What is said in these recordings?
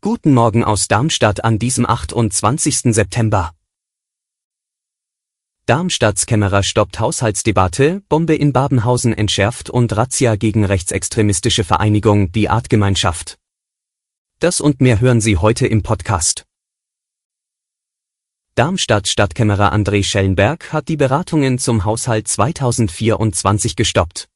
Guten Morgen aus Darmstadt an diesem 28. September. Darmstadts Kämmerer stoppt Haushaltsdebatte, Bombe in Babenhausen entschärft und Razzia gegen rechtsextremistische Vereinigung Die Artgemeinschaft. Das und mehr hören Sie heute im Podcast. Darmstadt Stadtkämmerer André Schellenberg hat die Beratungen zum Haushalt 2024 gestoppt.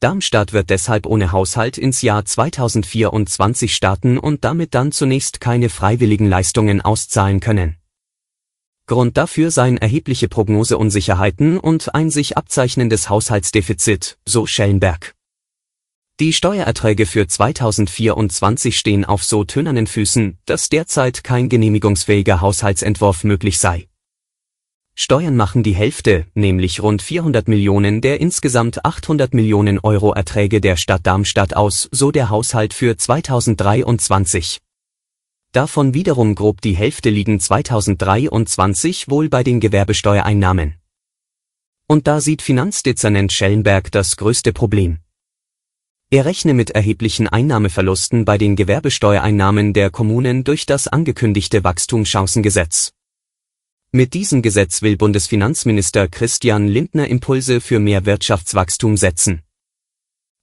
Darmstadt wird deshalb ohne Haushalt ins Jahr 2024 starten und damit dann zunächst keine freiwilligen Leistungen auszahlen können. Grund dafür seien erhebliche Prognoseunsicherheiten und ein sich abzeichnendes Haushaltsdefizit, so Schellenberg. Die Steuererträge für 2024 stehen auf so tönernen Füßen, dass derzeit kein genehmigungsfähiger Haushaltsentwurf möglich sei. Steuern machen die Hälfte, nämlich rund 400 Millionen der insgesamt 800 Millionen Euro Erträge der Stadt Darmstadt aus, so der Haushalt für 2023. Davon wiederum grob die Hälfte liegen 2023 wohl bei den Gewerbesteuereinnahmen. Und da sieht Finanzdezernent Schellenberg das größte Problem. Er rechne mit erheblichen Einnahmeverlusten bei den Gewerbesteuereinnahmen der Kommunen durch das angekündigte Wachstumschancengesetz. Mit diesem Gesetz will Bundesfinanzminister Christian Lindner Impulse für mehr Wirtschaftswachstum setzen.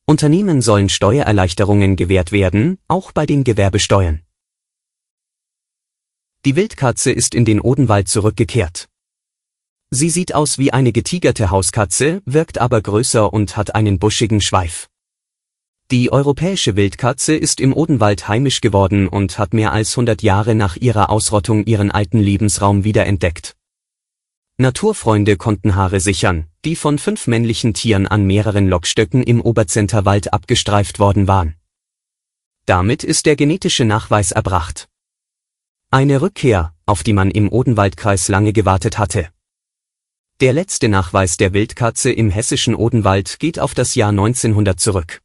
Unternehmen sollen Steuererleichterungen gewährt werden, auch bei den Gewerbesteuern. Die Wildkatze ist in den Odenwald zurückgekehrt. Sie sieht aus wie eine getigerte Hauskatze, wirkt aber größer und hat einen buschigen Schweif. Die europäische Wildkatze ist im Odenwald heimisch geworden und hat mehr als 100 Jahre nach ihrer Ausrottung ihren alten Lebensraum wiederentdeckt. Naturfreunde konnten Haare sichern, die von fünf männlichen Tieren an mehreren Lockstöcken im Oberzenterwald abgestreift worden waren. Damit ist der genetische Nachweis erbracht. Eine Rückkehr, auf die man im Odenwaldkreis lange gewartet hatte. Der letzte Nachweis der Wildkatze im hessischen Odenwald geht auf das Jahr 1900 zurück.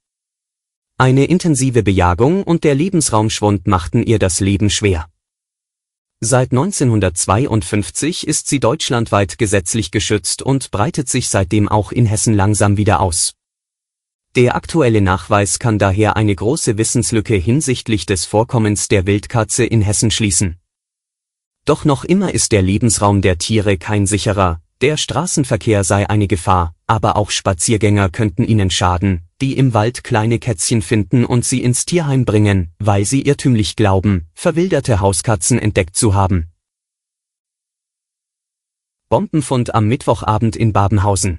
Eine intensive Bejagung und der Lebensraumschwund machten ihr das Leben schwer. Seit 1952 ist sie deutschlandweit gesetzlich geschützt und breitet sich seitdem auch in Hessen langsam wieder aus. Der aktuelle Nachweis kann daher eine große Wissenslücke hinsichtlich des Vorkommens der Wildkatze in Hessen schließen. Doch noch immer ist der Lebensraum der Tiere kein sicherer, der Straßenverkehr sei eine Gefahr, aber auch Spaziergänger könnten ihnen schaden, die im Wald kleine Kätzchen finden und sie ins Tierheim bringen, weil sie irrtümlich glauben, verwilderte Hauskatzen entdeckt zu haben. Bombenfund am Mittwochabend in Babenhausen.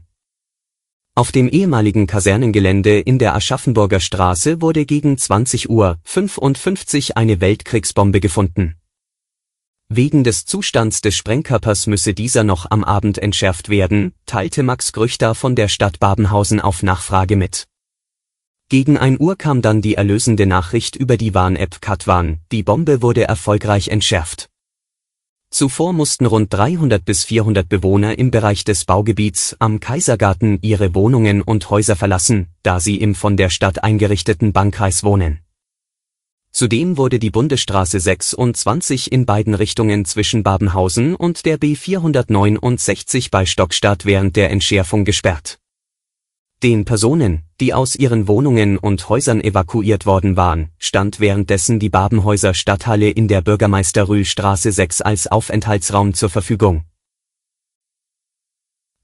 Auf dem ehemaligen Kasernengelände in der Aschaffenburger Straße wurde gegen 20 Uhr 55 eine Weltkriegsbombe gefunden. Wegen des Zustands des Sprengkörpers müsse dieser noch am Abend entschärft werden, teilte Max Grüchter von der Stadt Babenhausen auf Nachfrage mit. Gegen ein Uhr kam dann die erlösende Nachricht über die Warn-App Katwan, die Bombe wurde erfolgreich entschärft. Zuvor mussten rund 300 bis 400 Bewohner im Bereich des Baugebiets am Kaisergarten ihre Wohnungen und Häuser verlassen, da sie im von der Stadt eingerichteten Bankkreis wohnen. Zudem wurde die Bundesstraße 26 in beiden Richtungen zwischen Babenhausen und der B 469 bei Stockstadt während der Entschärfung gesperrt. Den Personen, die aus ihren Wohnungen und Häusern evakuiert worden waren, stand währenddessen die Babenhäuser Stadthalle in der Bürgermeister-Rühl-Straße 6 als Aufenthaltsraum zur Verfügung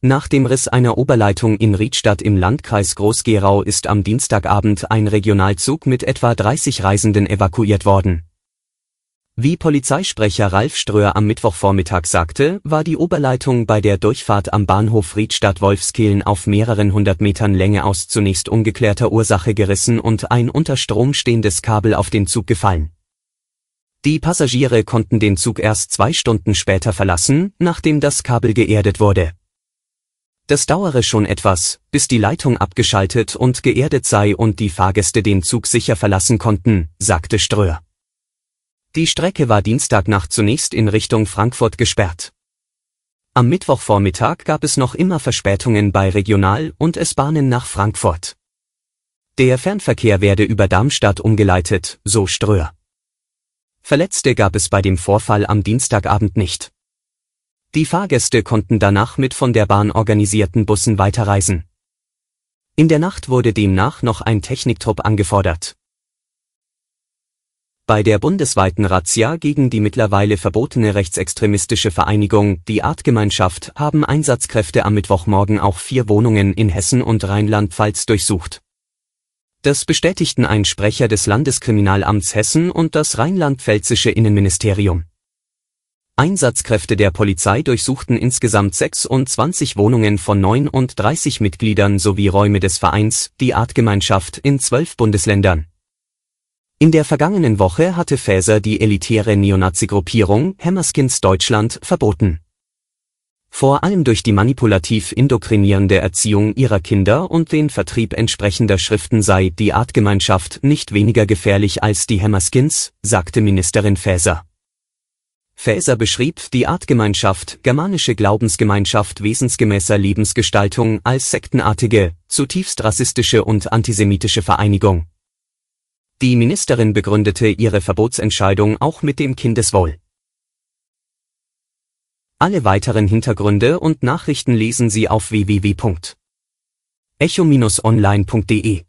nach dem Riss einer Oberleitung in Riedstadt im Landkreis Groß-Gerau ist am Dienstagabend ein Regionalzug mit etwa 30 Reisenden evakuiert worden. Wie Polizeisprecher Ralf Ströer am Mittwochvormittag sagte, war die Oberleitung bei der Durchfahrt am Bahnhof Riedstadt-Wolfskehlen auf mehreren hundert Metern Länge aus zunächst ungeklärter Ursache gerissen und ein unter Strom stehendes Kabel auf den Zug gefallen. Die Passagiere konnten den Zug erst zwei Stunden später verlassen, nachdem das Kabel geerdet wurde. Das dauere schon etwas, bis die Leitung abgeschaltet und geerdet sei und die Fahrgäste den Zug sicher verlassen konnten, sagte Ströer. Die Strecke war Dienstagnacht zunächst in Richtung Frankfurt gesperrt. Am Mittwochvormittag gab es noch immer Verspätungen bei Regional- und S-Bahnen nach Frankfurt. Der Fernverkehr werde über Darmstadt umgeleitet, so Ströer. Verletzte gab es bei dem Vorfall am Dienstagabend nicht. Die Fahrgäste konnten danach mit von der Bahn organisierten Bussen weiterreisen. In der Nacht wurde demnach noch ein Techniktrupp angefordert. Bei der bundesweiten Razzia gegen die mittlerweile verbotene rechtsextremistische Vereinigung Die Artgemeinschaft haben Einsatzkräfte am Mittwochmorgen auch vier Wohnungen in Hessen und Rheinland-Pfalz durchsucht. Das bestätigten ein Sprecher des Landeskriminalamts Hessen und das rheinland-pfälzische Innenministerium. Einsatzkräfte der Polizei durchsuchten insgesamt 26 Wohnungen von 39 Mitgliedern sowie Räume des Vereins Die Artgemeinschaft in zwölf Bundesländern. In der vergangenen Woche hatte Faeser die elitäre Neonazi-Gruppierung Hammerskins Deutschland verboten. Vor allem durch die manipulativ indoktrinierende Erziehung ihrer Kinder und den Vertrieb entsprechender Schriften sei die Artgemeinschaft nicht weniger gefährlich als die Hammerskins, sagte Ministerin Faeser. Faeser beschrieb die Artgemeinschaft, germanische Glaubensgemeinschaft wesensgemäßer Lebensgestaltung als sektenartige, zutiefst rassistische und antisemitische Vereinigung. Die Ministerin begründete ihre Verbotsentscheidung auch mit dem Kindeswohl. Alle weiteren Hintergründe und Nachrichten lesen Sie auf www.echo-online.de.